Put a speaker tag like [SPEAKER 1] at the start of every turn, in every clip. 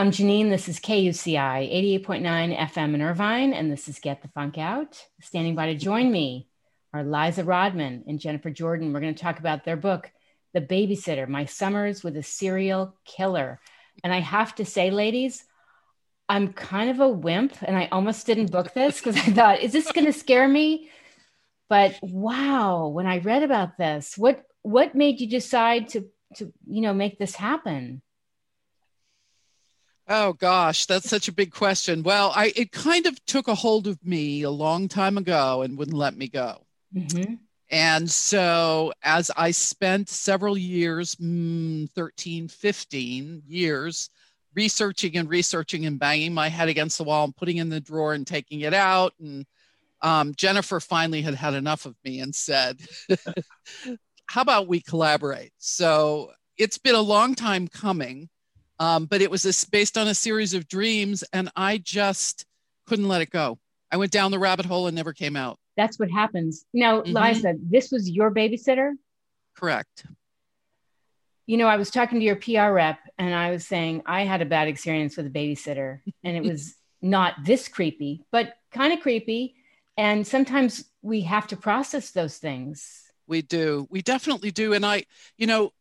[SPEAKER 1] I'm Janine. This is KUCI 88.9 FM in Irvine, and this is Get the Funk Out. Standing by to join me are Liza Rodman and Jennifer Jordan. We're going to talk about their book, The Babysitter My Summers with a Serial Killer. And I have to say, ladies, I'm kind of a wimp, and I almost didn't book this because I thought, is this going to scare me? But wow, when I read about this, what what made you decide to to you know make this happen?
[SPEAKER 2] Oh gosh, that's such a big question. Well, I it kind of took a hold of me a long time ago and wouldn't let me go. Mm-hmm. And so as I spent several years, mm, 13, 15 years, researching and researching and banging my head against the wall and putting in the drawer and taking it out. And um, Jennifer finally had had enough of me and said, How about we collaborate? So it's been a long time coming. Um, but it was this, based on a series of dreams, and I just couldn't let it go. I went down the rabbit hole and never came out.
[SPEAKER 1] That's what happens. Now, mm-hmm. Liza, this was your babysitter?
[SPEAKER 2] Correct.
[SPEAKER 1] You know, I was talking to your PR rep and I was saying I had a bad experience with a babysitter and it was not this creepy, but kind of creepy. And sometimes we have to process those things.
[SPEAKER 2] We do. We definitely do. And I, you know,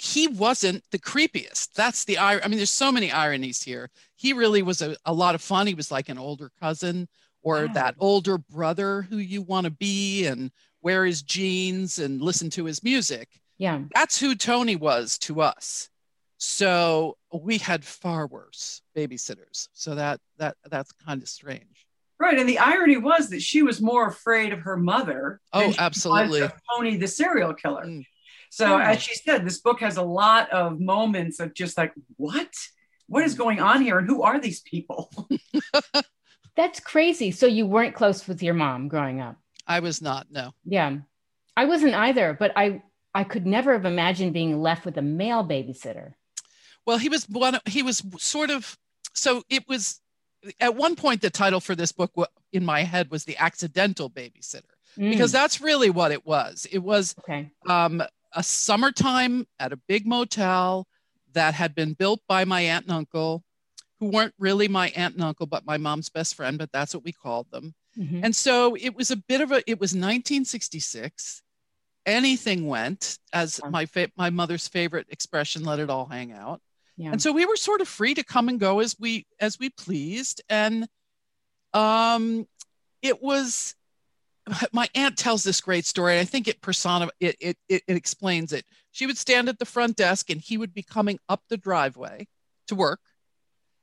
[SPEAKER 2] he wasn't the creepiest. That's the irony. I mean, there's so many ironies here. He really was a, a lot of fun. He was like an older cousin or wow. that older brother who you want to be and wear his jeans and listen to his music.
[SPEAKER 1] Yeah.
[SPEAKER 2] That's who Tony was to us. So we had far worse babysitters. So that that that's kind of strange.
[SPEAKER 3] Right, and the irony was that she was more afraid of her mother.
[SPEAKER 2] Oh, absolutely.
[SPEAKER 3] Tony, the serial killer. Mm. So as hmm. she said, this book has a lot of moments of just like, what? What is going on here? And who are these people?
[SPEAKER 1] That's crazy. So you weren't close with your mom growing up?
[SPEAKER 2] I was not, no.
[SPEAKER 1] Yeah. I wasn't either, but I I could never have imagined being left with a male babysitter.
[SPEAKER 2] Well, he was one he was sort of so it was at one point the title for this book in my head was the accidental babysitter mm. because that's really what it was. It was
[SPEAKER 1] okay.
[SPEAKER 2] um, a summertime at a big motel that had been built by my aunt and uncle, who weren't really my aunt and uncle, but my mom's best friend, but that's what we called them. Mm-hmm. And so it was a bit of a, it was 1966. Anything went, as my fa- my mother's favorite expression, let it all hang out. Yeah. And so we were sort of free to come and go as we as we pleased. And um, it was my aunt tells this great story. I think it persona it, it, it it explains it. She would stand at the front desk and he would be coming up the driveway to work,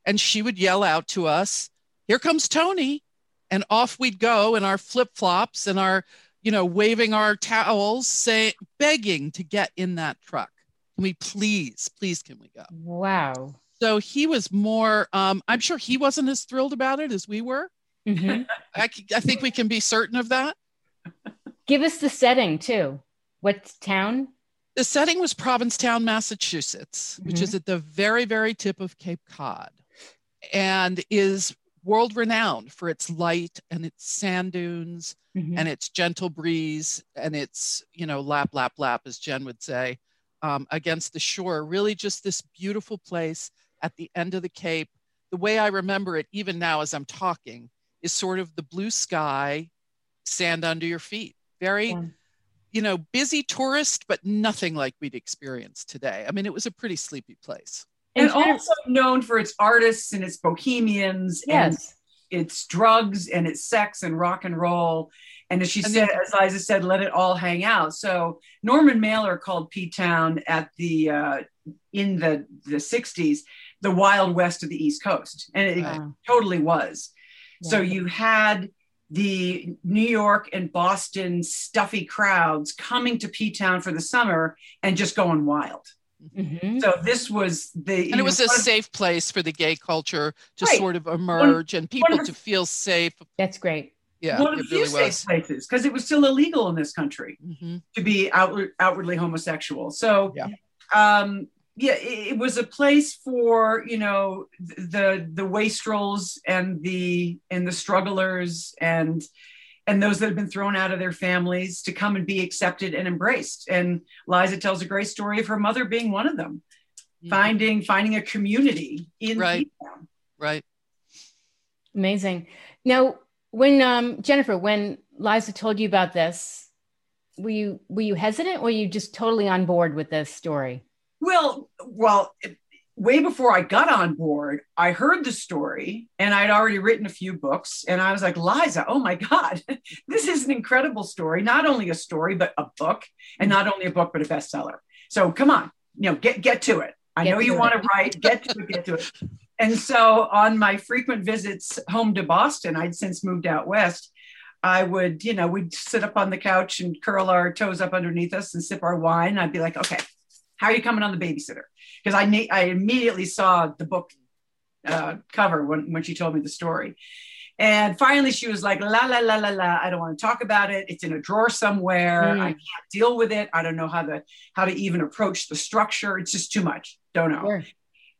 [SPEAKER 2] and she would yell out to us, "Here comes Tony!" And off we'd go in our flip flops and our, you know, waving our towels, say, begging to get in that truck. Can we please, please, can we go?
[SPEAKER 1] Wow.
[SPEAKER 2] So he was more. Um, I'm sure he wasn't as thrilled about it as we were Mm-hmm. I, I think we can be certain of that.
[SPEAKER 1] Give us the setting too. What town?
[SPEAKER 2] The setting was Provincetown, Massachusetts, mm-hmm. which is at the very, very tip of Cape Cod and is world renowned for its light and its sand dunes mm-hmm. and its gentle breeze and its, you know, lap, lap, lap, as Jen would say, um, against the shore. Really just this beautiful place at the end of the Cape. The way I remember it, even now as I'm talking, is sort of the blue sky, sand under your feet. Very, yeah. you know, busy tourist, but nothing like we'd experienced today. I mean, it was a pretty sleepy place.
[SPEAKER 3] And also known for its artists and its bohemians yes. and its drugs and its sex and rock and roll. And as she and said, then, as Liza said, let it all hang out. So Norman Mailer called P Town at the uh, in the the 60s the wild west of the East Coast. And it wow. totally was. So you had the New York and Boston stuffy crowds coming to P Town for the summer and just going wild. Mm-hmm. So this was the
[SPEAKER 2] and it was know, a safe place for the gay culture to right. sort of emerge one, and people to feel safe.
[SPEAKER 1] That's great.
[SPEAKER 2] Yeah,
[SPEAKER 3] one of the few really safe places because it was still illegal in this country mm-hmm. to be outward, outwardly homosexual. So, yeah. um, yeah, it, it, was a place for you know the the wastrels and the and the strugglers and and those that have been thrown out of their families to come and be accepted and embraced. And Liza tells a great story of her mother being one of them. mm-hmm. finding finding a community in
[SPEAKER 2] right right
[SPEAKER 1] amazing now when um jennifer when liza told you about this were you were you hesitant or were you just totally on board with this story
[SPEAKER 3] well well way before I got on board, I heard the story and I'd already written a few books. And I was like, Liza, oh my God, this is an incredible story. Not only a story, but a book, and not only a book, but a bestseller. So come on, you know, get get to it. I get know you it. want to write, get to it, get to it. And so on my frequent visits home to Boston, I'd since moved out west. I would, you know, we'd sit up on the couch and curl our toes up underneath us and sip our wine. I'd be like, okay, how are you coming on the babysitter? Because I na- I immediately saw the book uh, cover when, when she told me the story. And finally, she was like, la, la, la, la, la. I don't want to talk about it. It's in a drawer somewhere. Mm. I can't deal with it. I don't know how to, how to even approach the structure. It's just too much. Don't know. Sure.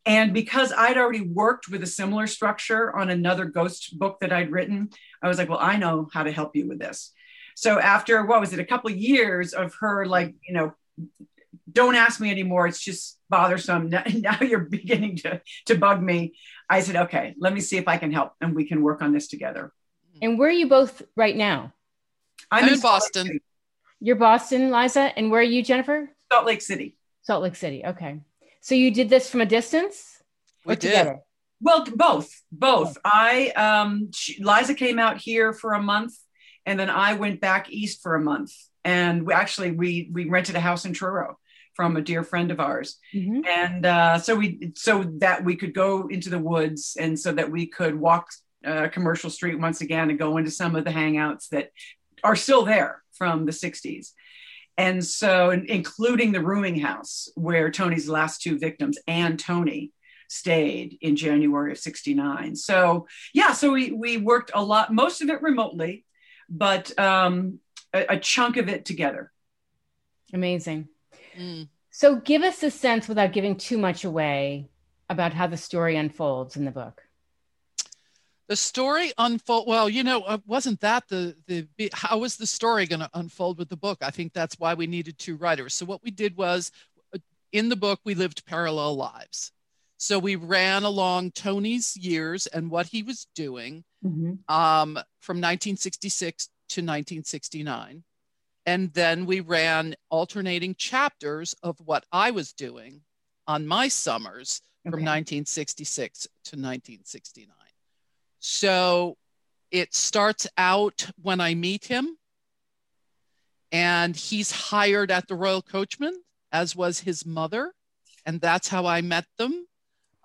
[SPEAKER 3] And because I'd already worked with a similar structure on another ghost book that I'd written, I was like, well, I know how to help you with this. So after what was it, a couple of years of her like, you know, don't ask me anymore. It's just bothersome. Now you're beginning to, to bug me. I said, okay, let me see if I can help and we can work on this together.
[SPEAKER 1] And where are you both right now?
[SPEAKER 2] I'm, I'm in, Boston.
[SPEAKER 1] You're Boston, Liza. And where are you, Jennifer?
[SPEAKER 3] Salt Lake City.
[SPEAKER 1] Salt Lake City. Okay. So you did this from a distance?
[SPEAKER 2] We did. Together?
[SPEAKER 3] Well, both, both. I, um, she, Liza came out here for a month and then I went back east for a month. And we actually, we, we rented a house in Truro from a dear friend of ours. Mm-hmm. and uh, so we so that we could go into the woods and so that we could walk uh, commercial street once again and go into some of the hangouts that are still there from the 60s and so including the rooming house where tony's last two victims and tony stayed in january of 69 so yeah so we, we worked a lot most of it remotely but um, a, a chunk of it together.
[SPEAKER 1] Amazing Mm. So give us a sense without giving too much away about how the story unfolds in the book.
[SPEAKER 2] The story unfold well, you know, uh, wasn't that the the how was the story going to unfold with the book? I think that's why we needed two writers. So what we did was uh, in the book we lived parallel lives. So we ran along Tony's years and what he was doing mm-hmm. um, from 1966 to 1969. And then we ran alternating chapters of what I was doing on my summers okay. from 1966 to 1969. So it starts out when I meet him, and he's hired at the Royal Coachman, as was his mother. And that's how I met them.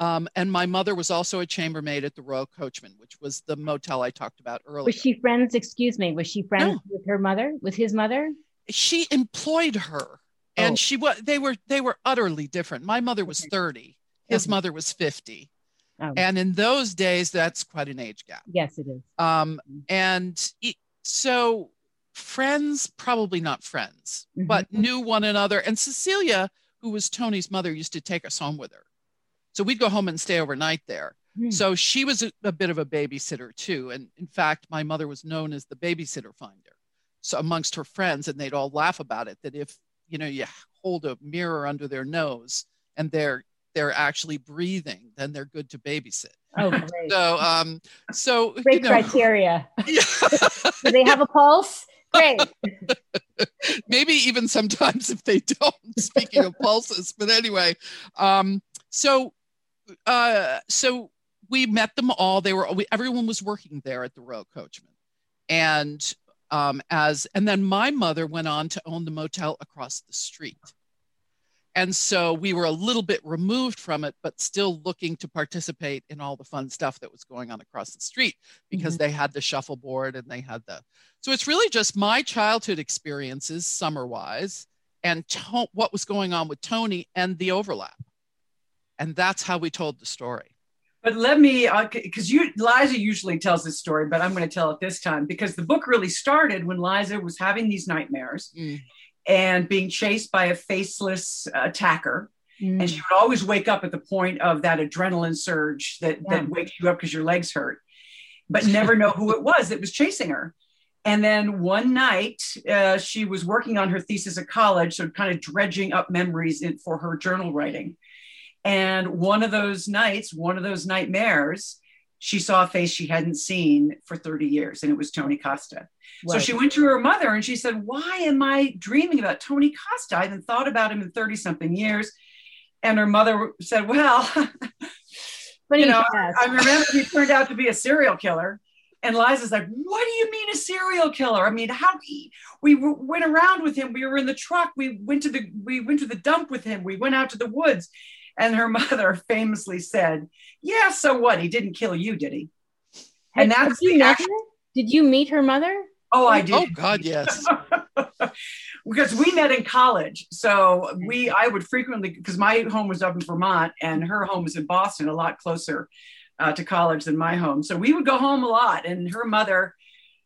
[SPEAKER 2] Um, and my mother was also a chambermaid at the Royal Coachman, which was the motel I talked about earlier.
[SPEAKER 1] Was she friends? Excuse me. Was she friends no. with her mother? With his mother?
[SPEAKER 2] She employed her, and oh. she was. They were they were utterly different. My mother was thirty. His okay. mother was fifty. Oh. And in those days, that's quite an age gap.
[SPEAKER 1] Yes, it is.
[SPEAKER 2] Um, mm-hmm. and it, so friends, probably not friends, mm-hmm. but knew one another. And Cecilia, who was Tony's mother, used to take us home with her. So we'd go home and stay overnight there. Mm. So she was a, a, bit of a babysitter too. And in fact, my mother was known as the babysitter finder. So amongst her friends, and they'd all laugh about it that if you know you hold a mirror under their nose and they're they're actually breathing, then they're good to babysit.
[SPEAKER 1] Oh, great.
[SPEAKER 2] So, um, so
[SPEAKER 1] great you know, criteria. Yeah. Do they have a pulse? Great.
[SPEAKER 2] Maybe even sometimes if they don't. Speaking of pulses, but anyway, um, so uh, so we met them all. They were we, everyone was working there at the Royal Coachman, and um, as and then my mother went on to own the motel across the street, and so we were a little bit removed from it, but still looking to participate in all the fun stuff that was going on across the street because mm-hmm. they had the shuffleboard and they had the. So it's really just my childhood experiences, summer wise, and to- what was going on with Tony and the overlap and that's how we told the story
[SPEAKER 3] but let me because uh, you liza usually tells this story but i'm going to tell it this time because the book really started when liza was having these nightmares mm. and being chased by a faceless attacker mm. and she would always wake up at the point of that adrenaline surge that, yeah. that wakes you up because your legs hurt but never know who it was that was chasing her and then one night, uh, she was working on her thesis at college, so kind of dredging up memories in, for her journal writing And one of those nights, one of those nightmares, she saw a face she hadn't seen for 30 years, and it was Tony Costa. Right. So she went to her mother and she said, Why am I dreaming about Tony Costa? I haven't thought about him in 30 something years. And her mother said, Well, you know, I remember he turned out to be a serial killer. And Liza's like, "What do you mean a serial killer? I mean, how he, we went around with him. We were in the truck. We went to the we went to the dump with him. We went out to the woods." And her mother famously said, "Yeah, so what? He didn't kill you, did he?"
[SPEAKER 1] And that's the actual. Did you meet her mother?
[SPEAKER 3] Oh, I did.
[SPEAKER 2] Oh God, yes.
[SPEAKER 3] because we met in college. So we, I would frequently, because my home was up in Vermont and her home was in Boston, a lot closer uh, to college than my home. So we would go home a lot. And her mother,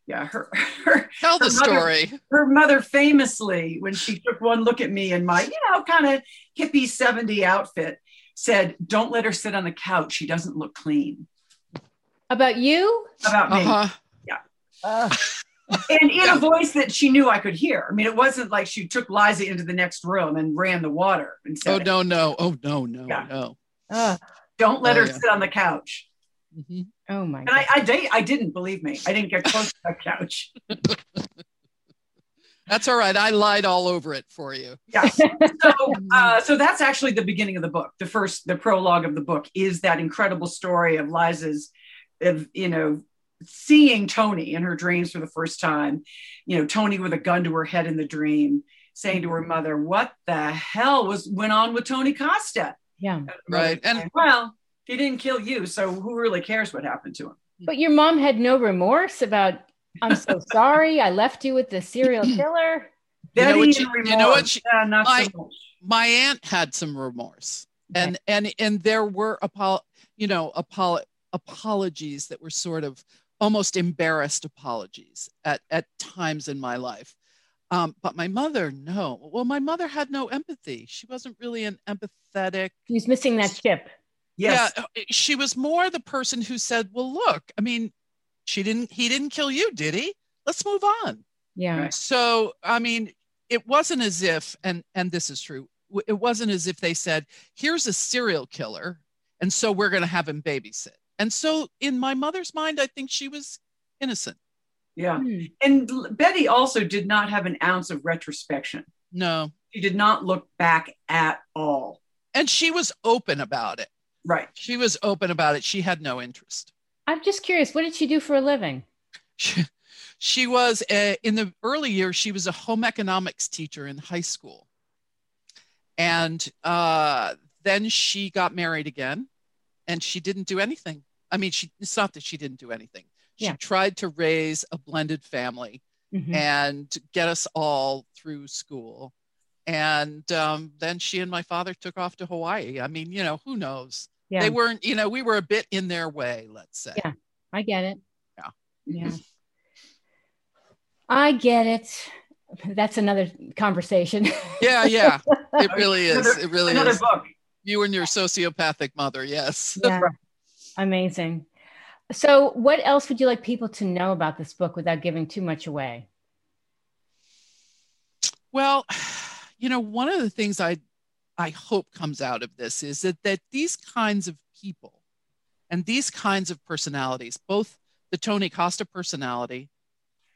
[SPEAKER 3] yeah, her, her
[SPEAKER 2] tell the
[SPEAKER 3] her
[SPEAKER 2] story.
[SPEAKER 3] Mother, her mother famously, when she took one look at me in my, you know, kind of hippie 70 outfit, said, Don't let her sit on the couch. She doesn't look clean.
[SPEAKER 1] About you?
[SPEAKER 3] About me. Uh-huh. Yeah. Uh and in a voice that she knew I could hear. I mean, it wasn't like she took Liza into the next room and ran the water and said,
[SPEAKER 2] "Oh no, no, oh no, no, yeah. no."
[SPEAKER 3] Uh, Don't let oh, her yeah. sit on the couch.
[SPEAKER 1] Mm-hmm. Oh my! And
[SPEAKER 3] God. I, I, did, I didn't believe me. I didn't get close to that couch.
[SPEAKER 2] That's all right. I lied all over it for you.
[SPEAKER 3] Yeah. So, uh, so that's actually the beginning of the book. The first, the prologue of the book is that incredible story of Liza's, of you know, seeing Tony in her dreams for the first time, you know, Tony with a gun to her head in the dream, saying to her mother, "What the hell was went on with Tony Costa?"
[SPEAKER 1] Yeah,
[SPEAKER 2] right. And
[SPEAKER 3] well, he didn't kill you, so who really cares what happened to him?
[SPEAKER 1] But your mom had no remorse about. I'm so sorry. I left you with the serial killer.
[SPEAKER 2] You know what, she, you know what she, uh, my, so my aunt had some remorse, okay. and and and there were apo- you know apolo- apologies that were sort of almost embarrassed apologies at, at times in my life. Um, but my mother, no. Well, my mother had no empathy. She wasn't really an empathetic.
[SPEAKER 1] She was missing that chip.
[SPEAKER 2] Yes. Yeah, she was more the person who said, "Well, look, I mean, she didn't. He didn't kill you, did he? Let's move on."
[SPEAKER 1] Yeah.
[SPEAKER 2] So, I mean, it wasn't as if, and and this is true. It wasn't as if they said, "Here's a serial killer, and so we're going to have him babysit." And so, in my mother's mind, I think she was innocent.
[SPEAKER 3] Yeah. Hmm. And Betty also did not have an ounce of retrospection.
[SPEAKER 2] No.
[SPEAKER 3] She did not look back at all.
[SPEAKER 2] And she was open about it.
[SPEAKER 3] Right.
[SPEAKER 2] She was open about it. She had no interest.
[SPEAKER 1] I'm just curious, what did she do for a living?
[SPEAKER 2] She, she was, a, in the early years, she was a home economics teacher in high school. And uh, then she got married again and she didn't do anything I mean, she it's not that she didn't do anything. She yeah. tried to raise a blended family mm-hmm. and get us all through school. And um, then she and my father took off to Hawaii. I mean, you know, who knows? Yeah. They weren't, you know, we were a bit in their way, let's say.
[SPEAKER 1] Yeah, I get it.
[SPEAKER 2] Yeah.
[SPEAKER 1] Yeah. I get it. That's another conversation.
[SPEAKER 2] Yeah, yeah. It really is.
[SPEAKER 3] Another,
[SPEAKER 2] it really
[SPEAKER 3] another
[SPEAKER 2] is.
[SPEAKER 3] book.
[SPEAKER 2] You and your sociopathic mother, yes.
[SPEAKER 1] Yeah. Amazing. So, what else would you like people to know about this book without giving too much away?
[SPEAKER 2] Well, you know, one of the things I I hope comes out of this is that that these kinds of people and these kinds of personalities, both the Tony Costa personality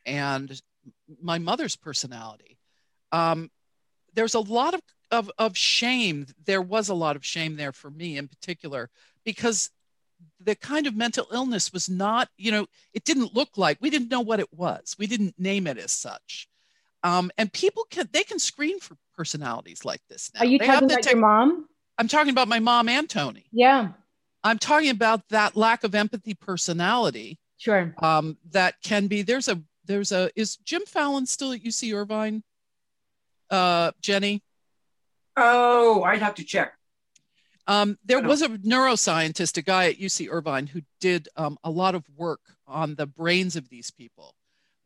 [SPEAKER 2] and my mother's personality, um, there's a lot of, of of shame. There was a lot of shame there for me in particular because the kind of mental illness was not, you know, it didn't look like we didn't know what it was. We didn't name it as such. Um, and people can they can screen for personalities like this now.
[SPEAKER 1] Are you
[SPEAKER 2] they
[SPEAKER 1] talking about your mom?
[SPEAKER 2] I'm talking about my mom and Tony.
[SPEAKER 1] Yeah.
[SPEAKER 2] I'm talking about that lack of empathy personality.
[SPEAKER 1] Sure.
[SPEAKER 2] Um, that can be there's a there's a is Jim Fallon still at UC Irvine? Uh, Jenny.
[SPEAKER 3] Oh, I'd have to check.
[SPEAKER 2] Um, there was a neuroscientist, a guy at UC Irvine, who did um, a lot of work on the brains of these people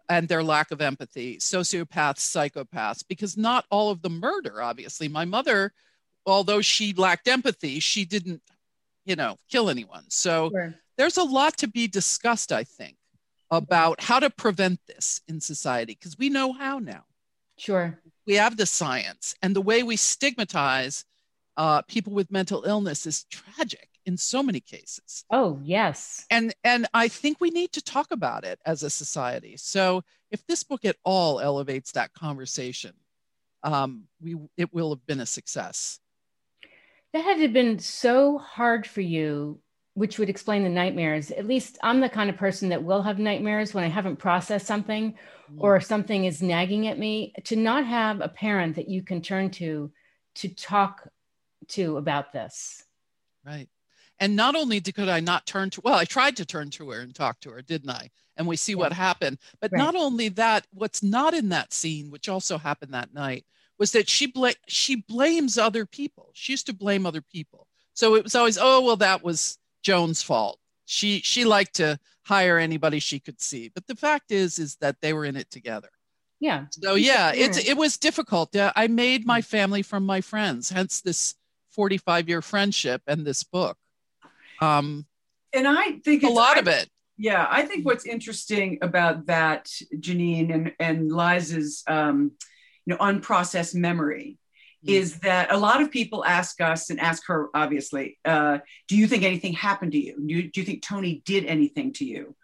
[SPEAKER 2] and their lack of empathy, sociopaths, psychopaths, because not all of them murder, obviously. My mother, although she lacked empathy, she didn't, you know, kill anyone. So sure. there's a lot to be discussed, I think, about how to prevent this in society, because we know how now.
[SPEAKER 1] Sure.
[SPEAKER 2] We have the science and the way we stigmatize uh, people with mental illness is tragic in so many cases.
[SPEAKER 1] Oh, yes.
[SPEAKER 2] And and I think we need to talk about it as a society. So if this book at all elevates that conversation, um, we it will have been a success.
[SPEAKER 1] That had to been so hard for you, which would explain the nightmares. At least I'm the kind of person that will have nightmares when I haven't processed something mm. or something is nagging at me. To not have a parent that you can turn to to talk to about this.
[SPEAKER 2] Right. And not only did, could I not turn to, well, I tried to turn to her and talk to her, didn't I? And we see yeah. what happened. But right. not only that, what's not in that scene, which also happened that night, was that she bla- she blames other people. She used to blame other people. So it was always, oh well, that was Joan's fault. She she liked to hire anybody she could see. But the fact is, is that they were in it together.
[SPEAKER 1] Yeah.
[SPEAKER 2] So yeah, it's it was difficult. Uh, I made my family from my friends, hence this 45 year friendship and this book. Um,
[SPEAKER 3] and I think
[SPEAKER 2] a lot
[SPEAKER 3] I,
[SPEAKER 2] of it.
[SPEAKER 3] Yeah, I think what's interesting about that, Janine and and Liza's, um, you know, unprocessed memory, mm. is that a lot of people ask us and ask her, obviously, uh, do you think anything happened to you? Do, you? do you think Tony did anything to you?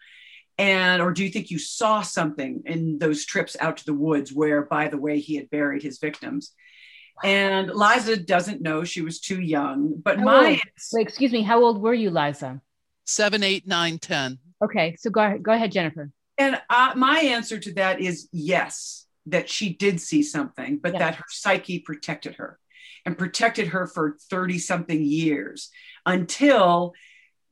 [SPEAKER 3] And or do you think you saw something in those trips out to the woods where, by the way, he had buried his victims? And Liza doesn't know she was too young. But how my
[SPEAKER 1] wait, excuse me, how old were you, Liza?
[SPEAKER 2] Seven, eight, nine, ten.
[SPEAKER 1] Okay, so go go ahead, Jennifer.
[SPEAKER 3] And uh, my answer to that is yes, that she did see something, but that her psyche protected her and protected her for 30 something years until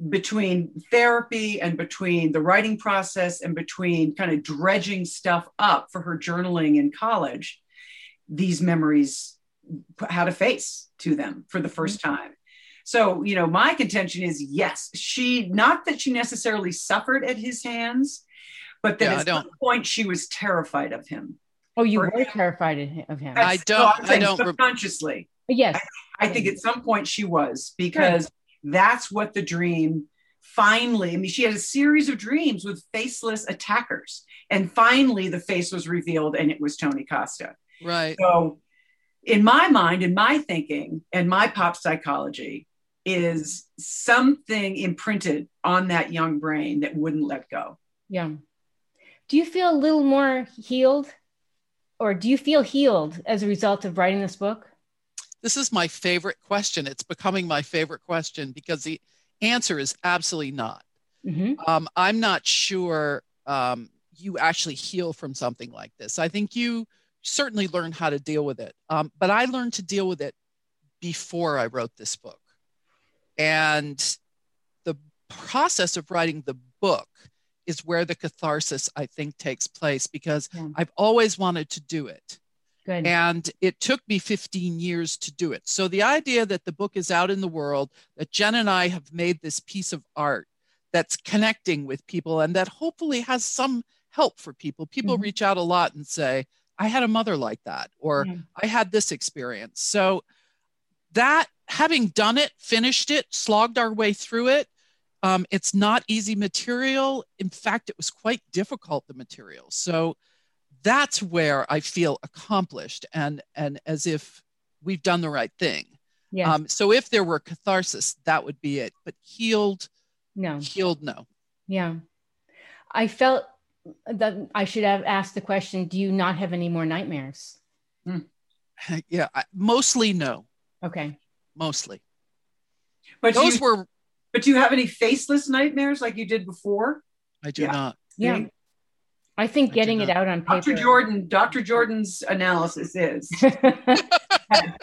[SPEAKER 3] between therapy and between the writing process and between kind of dredging stuff up for her journaling in college, these memories had a face to them for the 1st mm-hmm. time. So, you know, my contention is yes, she, not that she necessarily suffered at his hands, but that yeah, at some point she was terrified of him.
[SPEAKER 1] Oh, you were him. terrified of him.
[SPEAKER 2] I don't, I don't
[SPEAKER 3] subconsciously.
[SPEAKER 1] Yes.
[SPEAKER 3] I, I, think at some point she was because right. that's what the dream finally, I mean, she had a series of dreams with faceless attackers. And finally the face was revealed and it was Tony Costa.
[SPEAKER 2] Right.
[SPEAKER 3] So in my mind, in my thinking, and my pop psychology is something imprinted on that young brain that wouldn't let go.
[SPEAKER 1] Yeah. Do you feel a little more healed or do you feel healed as a result of writing this book?
[SPEAKER 2] This is my favorite question. It's becoming my favorite question because the answer is absolutely not. Mm-hmm. Um, I'm not sure um, you actually heal from something like this. I think you certainly learn how to deal with it. Um, but I learned to deal with it before I wrote this book. And the process of writing the book is where the catharsis, I think, takes place because yeah. I've always wanted to do it. Good. And it took me 15 years to do it. So the idea that the book is out in the world, that Jen and I have made this piece of art that's connecting with people and that hopefully has some help for people. People mm-hmm. reach out a lot and say, I had a mother like that, or mm-hmm. I had this experience. So that having done it, finished it, slogged our way through it, um, it's not easy material. In fact, it was quite difficult, the material. So that's where I feel accomplished and, and as if we've done the right thing. Yeah. Um, so if there were catharsis, that would be it. But healed,
[SPEAKER 1] no.
[SPEAKER 2] Healed, no.
[SPEAKER 1] Yeah. I felt that I should have asked the question Do you not have any more nightmares?
[SPEAKER 2] Hmm. Yeah, mostly no.
[SPEAKER 1] Okay.
[SPEAKER 2] Mostly.
[SPEAKER 3] But those you, were. But do you have any faceless nightmares like you did before?
[SPEAKER 2] I do yeah. not.
[SPEAKER 1] Yeah. I think getting I it out on paper.
[SPEAKER 3] Dr. Jordan, Dr. Jordan's analysis is that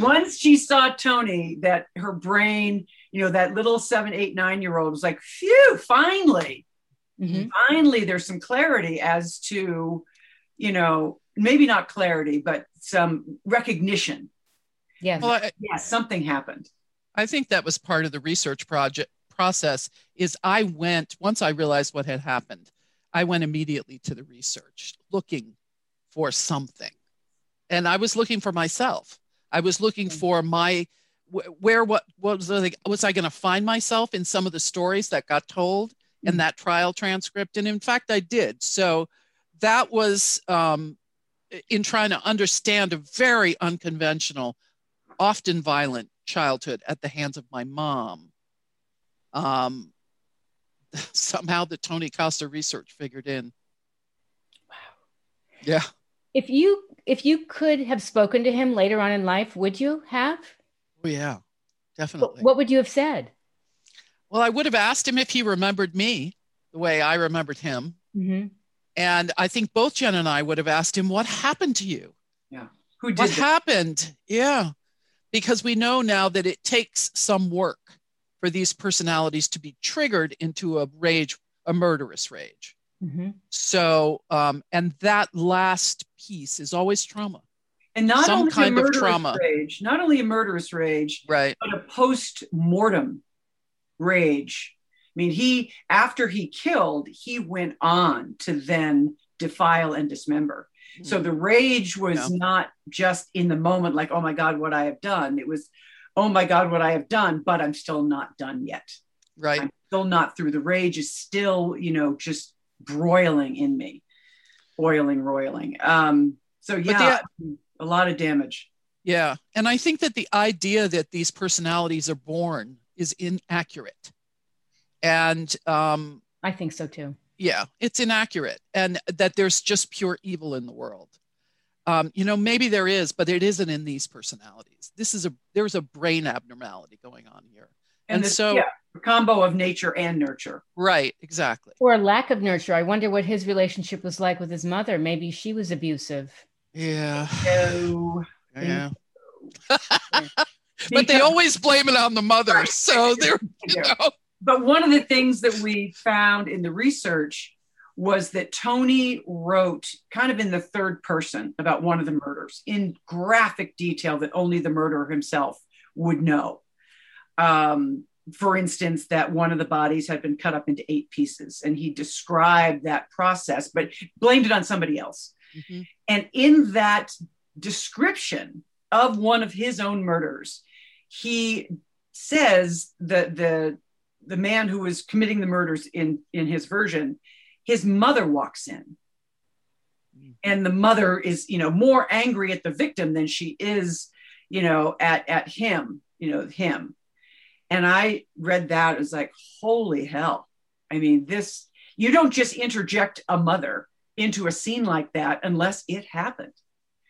[SPEAKER 3] once she saw Tony, that her brain, you know, that little seven, eight, nine year old was like, phew, finally. Mm-hmm. Finally, there's some clarity as to, you know, maybe not clarity, but some recognition.
[SPEAKER 1] Yes.
[SPEAKER 3] Well, I, yes, something happened.
[SPEAKER 2] I think that was part of the research project process is I went once I realized what had happened, I went immediately to the research looking for something. And I was looking for myself. I was looking mm-hmm. for my where what, what was I, was I going to find myself in some of the stories that got told in that trial transcript. And in fact, I did. So that was um, in trying to understand a very unconventional often violent childhood at the hands of my mom. Um, somehow the Tony Costa research figured in.
[SPEAKER 1] Wow.
[SPEAKER 2] Yeah.
[SPEAKER 1] If you if you could have spoken to him later on in life, would you have?
[SPEAKER 2] Oh yeah, definitely.
[SPEAKER 1] What would you have said?
[SPEAKER 2] Well, I would have asked him if he remembered me the way I remembered him.
[SPEAKER 1] Mm-hmm.
[SPEAKER 2] And I think both Jen and I would have asked him, What happened to you?
[SPEAKER 3] Yeah. Who did
[SPEAKER 2] What
[SPEAKER 3] that?
[SPEAKER 2] happened? Yeah. Because we know now that it takes some work for these personalities to be triggered into a rage, a murderous rage.
[SPEAKER 1] Mm-hmm.
[SPEAKER 2] So, um, and that last piece is always trauma.
[SPEAKER 3] And not
[SPEAKER 2] Some
[SPEAKER 3] only
[SPEAKER 2] kind
[SPEAKER 3] a
[SPEAKER 2] of
[SPEAKER 3] murderous
[SPEAKER 2] trauma.
[SPEAKER 3] rage, not only a murderous rage,
[SPEAKER 2] Right.
[SPEAKER 3] but a post-mortem rage. I mean, he after he killed, he went on to then defile and dismember. So the rage was
[SPEAKER 2] Yeah.
[SPEAKER 3] not just in the moment, like, oh my God, what I have done. It was, oh my God, what I have done, but I'm still not done yet.
[SPEAKER 2] right.
[SPEAKER 3] I'm still not through. The rage is still, you know, just broiling in me, boiling, roiling. Um, so yeah, a lot of damage.
[SPEAKER 2] Yeah. And I think that the idea that these personalities are born is inaccurate. And um,
[SPEAKER 1] I think so too.
[SPEAKER 2] yeah, it's inaccurate. And that there's just pure evil in the world. Um, you know, maybe there is, but it isn't in these personalities. This is a there's a brain abnormality going on here. And,
[SPEAKER 3] this-
[SPEAKER 2] so,
[SPEAKER 3] yeah, combo of nature and nurture.
[SPEAKER 2] right, exactly.
[SPEAKER 1] Or a lack of nurture. I wonder what his relationship was like with his mother. Maybe she was abusive.
[SPEAKER 2] Yeah.
[SPEAKER 3] So,
[SPEAKER 2] Yeah.
[SPEAKER 3] Because-
[SPEAKER 2] But they always blame it on the mother.
[SPEAKER 3] Right.
[SPEAKER 2] So they're, you know,
[SPEAKER 3] but one of the things that we found in the research was that Tony wrote kind of in the third person about one of the murders in graphic detail that only the murderer himself would know. Um, for instance, that one of the bodies had been cut up into eight pieces, and he described that process, but blamed it on somebody else.
[SPEAKER 2] Mhm.
[SPEAKER 3] And in that description of one of his own murders, he says that the the man who was committing the murders in in his version, his mother walks in, and the mother is you know more angry at the victim than she is you know at at him you know him, and I read that it was like holy hell, I mean this you don't just interject a mother into a scene like that unless it happened.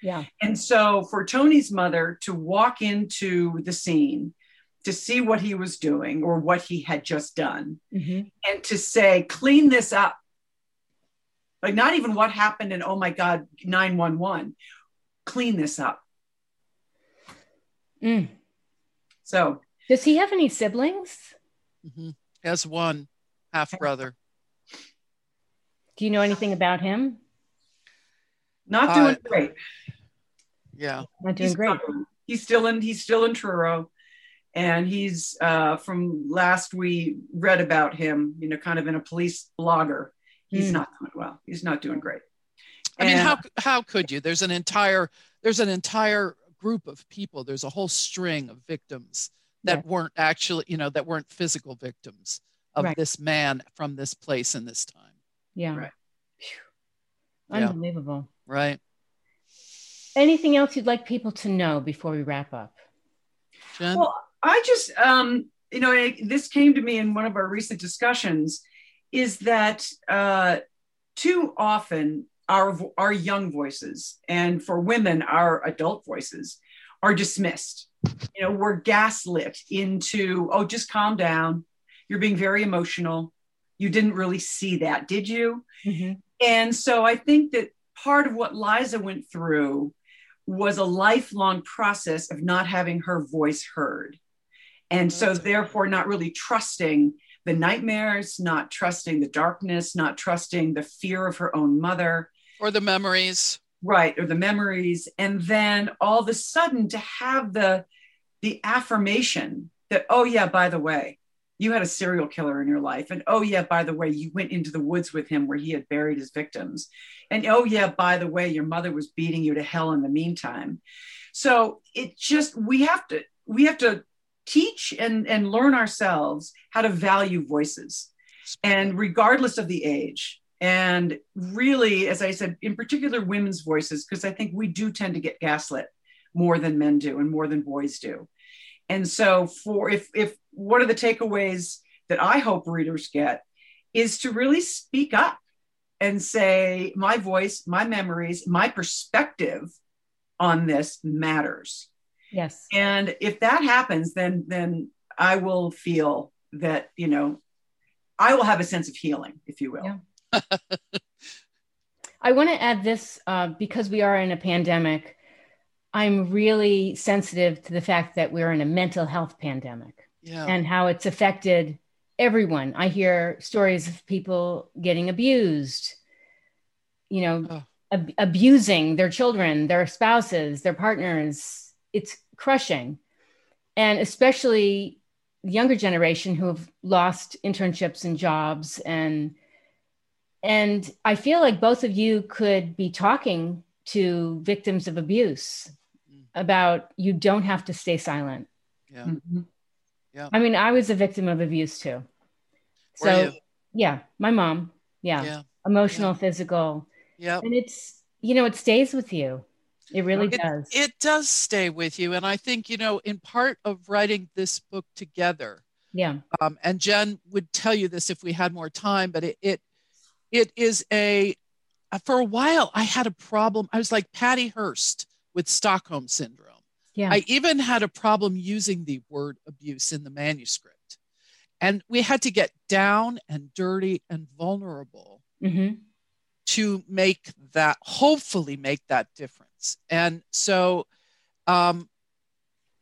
[SPEAKER 1] Yeah.
[SPEAKER 3] And so for Tony's mother to walk into the scene to see what he was doing or what he had just done
[SPEAKER 1] Mhm.
[SPEAKER 3] and to say, clean this up. Like, not even what happened and oh my God, 911, clean this up.
[SPEAKER 1] Mm.
[SPEAKER 3] So,
[SPEAKER 1] Does he have any siblings?
[SPEAKER 2] mhm. has one half brother.
[SPEAKER 1] Do you know anything about him?
[SPEAKER 3] Not
[SPEAKER 2] Uh,
[SPEAKER 3] doing great.
[SPEAKER 2] Yeah.
[SPEAKER 1] Not doing
[SPEAKER 3] He's
[SPEAKER 1] great.
[SPEAKER 3] struggling. He's still in, he's still in Truro. And he's uh, from last we read about him, you know, kind of in a police blogger. He's
[SPEAKER 1] Hmm.
[SPEAKER 3] not doing well. He's not doing great.
[SPEAKER 2] I mean, how how could you? There's an entire there's an entire group of people. There's a whole string of victims that weren't actually, you know, that weren't physical victims of
[SPEAKER 1] Right.
[SPEAKER 2] this man from this place in this time.
[SPEAKER 1] Yeah.
[SPEAKER 3] Right.
[SPEAKER 1] Phew.
[SPEAKER 2] Yeah.
[SPEAKER 1] Unbelievable.
[SPEAKER 2] Right.
[SPEAKER 1] Anything else you'd like people to know before we wrap up?
[SPEAKER 2] Jen?
[SPEAKER 3] Well, I just, um, you know, it, this came to me in one of our recent discussions is that uh, too often our, our young voices and for women, our adult voices are dismissed. You know, we're gaslit into, oh, just calm down. You're being very emotional. You didn't really see that, did you?
[SPEAKER 1] Mhm.
[SPEAKER 3] And so I think that part of what Liza went through was a lifelong process of not having her voice heard. And so, therefore, not really trusting the nightmares, not trusting the darkness, not trusting the fear of her own mother,
[SPEAKER 2] or the memories.
[SPEAKER 3] right, or the memories. And then all of a sudden to have the the affirmation that, oh yeah, by the way, you had a serial killer in your life. And oh yeah, by the way, you went into the woods with him where he had buried his victims. And oh yeah, by the way, your mother was beating you to hell in the meantime. So it just we have to we have to teach and, and learn ourselves how to value voices and regardless of the age and really as i said in particular women's voices because i think we do tend to get gaslit more than men do and more than boys do. And so for if if one of the takeaways that I hope readers get is to really speak up and say my voice, my memories, my perspective on this matters.
[SPEAKER 1] Yes.
[SPEAKER 3] And if that happens then then I will feel that, you know, I will have a sense of healing, if you will. Yeah.
[SPEAKER 1] I want to add this uh, because we are in a pandemic. I'm really sensitive to the fact that we're in a mental health pandemic
[SPEAKER 2] yeah.
[SPEAKER 1] and how it's affected everyone. I hear stories of people getting abused, you know, oh. ab- abusing their children, their spouses, their partners. It's crushing. And especially the younger generation who have lost internships and jobs and and I feel like both of you could be talking to victims of abuse mm. about you don't have to stay silent.
[SPEAKER 2] Yeah. Mm-hmm.
[SPEAKER 1] Yeah. I mean, I was a victim of abuse too. So, yeah, my mom. Yeah. yeah. Emotional, yeah. physical.
[SPEAKER 2] Yeah.
[SPEAKER 1] And it's, you know, it stays with you. It really
[SPEAKER 2] it,
[SPEAKER 1] does.
[SPEAKER 2] It does stay with you. And I think, you know, in part of writing this book together.
[SPEAKER 1] Yeah.
[SPEAKER 2] Um, and Jen would tell you this if we had more time, but it, it it is a for a while I had a problem. I was like Patty Hearst with Stockholm syndrome.
[SPEAKER 1] Yeah.
[SPEAKER 2] I even had a problem using the word abuse in the manuscript. And we had to get down and dirty and vulnerable
[SPEAKER 1] mm-hmm.
[SPEAKER 2] to make that, hopefully, make that difference. And so um,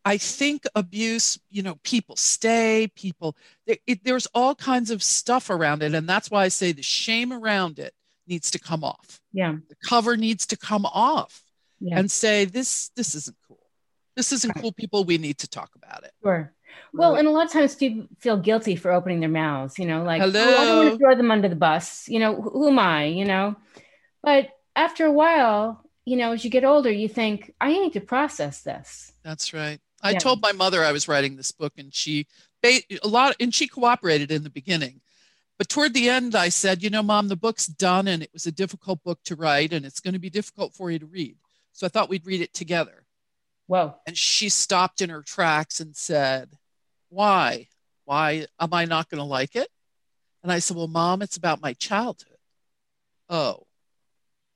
[SPEAKER 2] I think abuse, you know, people stay, people, it, it, there's all kinds of stuff around it. And that's why I say the shame around it needs to come off.
[SPEAKER 1] Yeah.
[SPEAKER 2] The cover needs to come off
[SPEAKER 1] yeah.
[SPEAKER 2] and say, this, this isn't cool. This isn't right. cool, people. We need to talk about it.
[SPEAKER 1] Sure. Well, and a lot of times people feel guilty for opening their mouths, you know, like,
[SPEAKER 2] Hello?
[SPEAKER 1] Oh, I don't want to throw them under the bus. You know, who, who am I, you know? But after a while, you know, as you get older, you think, I need to process this.
[SPEAKER 2] That's right. I yeah. told my mother I was writing this book, and she a lot, and she cooperated in the beginning. But toward the end, I said, "You know, Mom, the book's done, and it was a difficult book to write, and it's going to be difficult for you to read. So I thought we'd read it together."
[SPEAKER 1] Whoa!
[SPEAKER 2] And she stopped in her tracks and said, "Why? Why am I not going to like it?" And I said, "Well, Mom, it's about my childhood." Oh,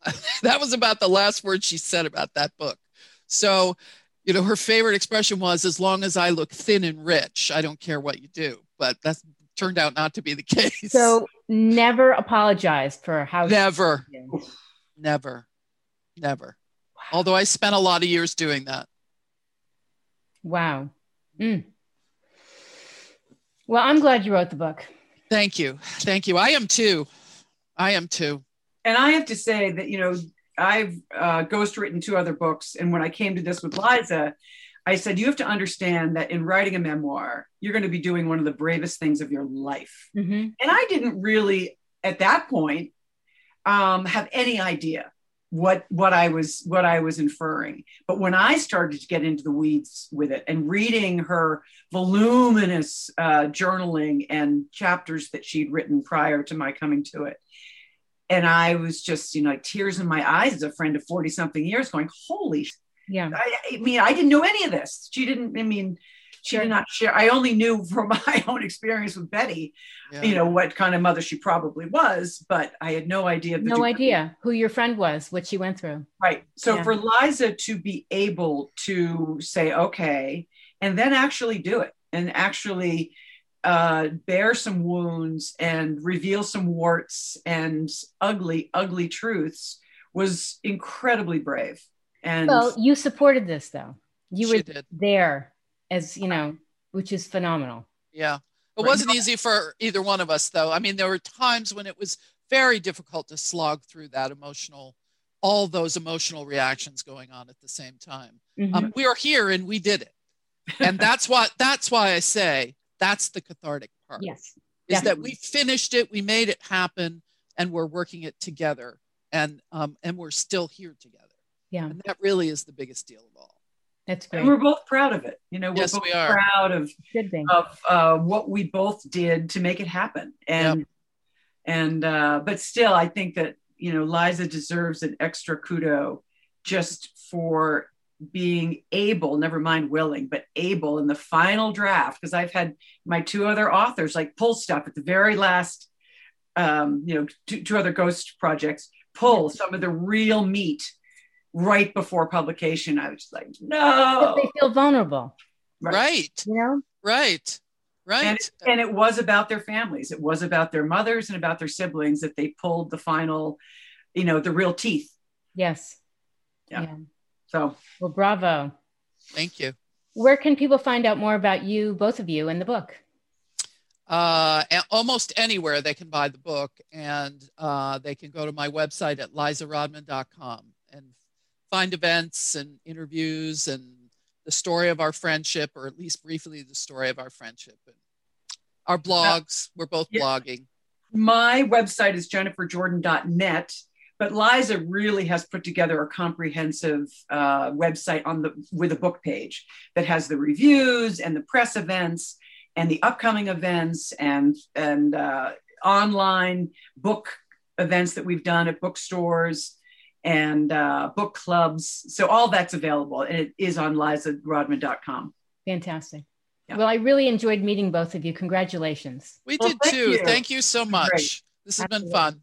[SPEAKER 2] that was about the last word she said about that book. So you know, her favorite expression was, as long as I look thin and rich, I don't care what you do. But that's turned out not to be the case.
[SPEAKER 1] So never apologize for how.
[SPEAKER 2] Never. Never. Never. Wow. Although I spent a lot of years doing that.
[SPEAKER 1] Wow. Mm. Well, I'm glad you wrote the book.
[SPEAKER 2] Thank you. Thank you. I am too. I am too.
[SPEAKER 3] And I have to say that, you know, I've uh, ghostwritten two other books, and when I came to this with Liza, I said you have to understand that in writing a memoir, you're going to be doing one of the bravest things of your life.
[SPEAKER 1] Mm-hmm.
[SPEAKER 3] And I didn't really, at that point, um, have any idea what what I was what I was inferring. But when I started to get into the weeds with it and reading her voluminous uh, journaling and chapters that she'd written prior to my coming to it, and I was just, you know, like tears in my eyes as a friend of 40 something years going, holy,
[SPEAKER 1] yeah.
[SPEAKER 3] I, I, mean, I didn't know any of this. She didn't, I mean, she sure. did not share. I only knew from my own experience with Betty, yeah. you know, what kind of mother she probably was, but I had no idea.
[SPEAKER 1] No idea who your friend was, what she went through.
[SPEAKER 3] Right. So yeah. for Liza to be able to say, okay, and then actually do it and actually uh, bear some wounds and reveal some warts and ugly, ugly truths was incredibly brave. And
[SPEAKER 1] well, you supported this though. You were did. there as you know, which is phenomenal.
[SPEAKER 2] Yeah. It wasn't easy for either one of us though. I mean, there were times when it was very difficult to slog through that emotional, all those emotional reactions going on at the same time. Mm-hmm. Um, we are here and we did it. And that's what that's why I say that's the cathartic part.
[SPEAKER 1] Yes.
[SPEAKER 2] Is definitely. that we finished it, we made it happen, and we're working it together, and um, and we're still here together.
[SPEAKER 1] Yeah.
[SPEAKER 2] And that really is the biggest deal of all.
[SPEAKER 1] That's great.
[SPEAKER 3] And we're both proud of it. You know, we're
[SPEAKER 2] yes,
[SPEAKER 3] both
[SPEAKER 2] we are.
[SPEAKER 3] proud of, of uh, what we both did to make it happen. And yep. and uh, but still I think that, you know, Liza deserves an extra kudo just for being able, never mind willing, but able in the final draft, because I've had my two other authors like pull stuff at the very last, um, you know, two, two other ghost projects, pull some of the real meat right before publication. I was like, no.
[SPEAKER 1] They feel vulnerable.
[SPEAKER 2] Right. right.
[SPEAKER 1] You know?
[SPEAKER 2] Right. Right.
[SPEAKER 3] And, and, it was about their families. It was about their mothers and about their siblings that they pulled the final, you know, the real teeth.
[SPEAKER 1] Yes.
[SPEAKER 3] Yeah. yeah. So,
[SPEAKER 1] well, bravo.
[SPEAKER 2] Thank you.
[SPEAKER 1] Where can people find out more about you, both of you, and the book?
[SPEAKER 2] Uh, almost anywhere they can buy the book, and uh, they can go to my website at lizarodman.com and find events and interviews and the story of our friendship, or at least briefly the story of our friendship. And our blogs, we're both yeah. blogging.
[SPEAKER 3] My website is jenniferjordan.net, but Liza really has put together a comprehensive uh, website on the with a book page that has the reviews and the press events and the upcoming events and and uh, online book events that we've done at bookstores and uh, book clubs. So all that's available and it is on lizarodman.com.
[SPEAKER 1] Fantastic. Yeah. Well, I really enjoyed meeting both of you. Congratulations.
[SPEAKER 2] We well, did thank too. You. Thank you so much. Great. This has Absolutely. been fun.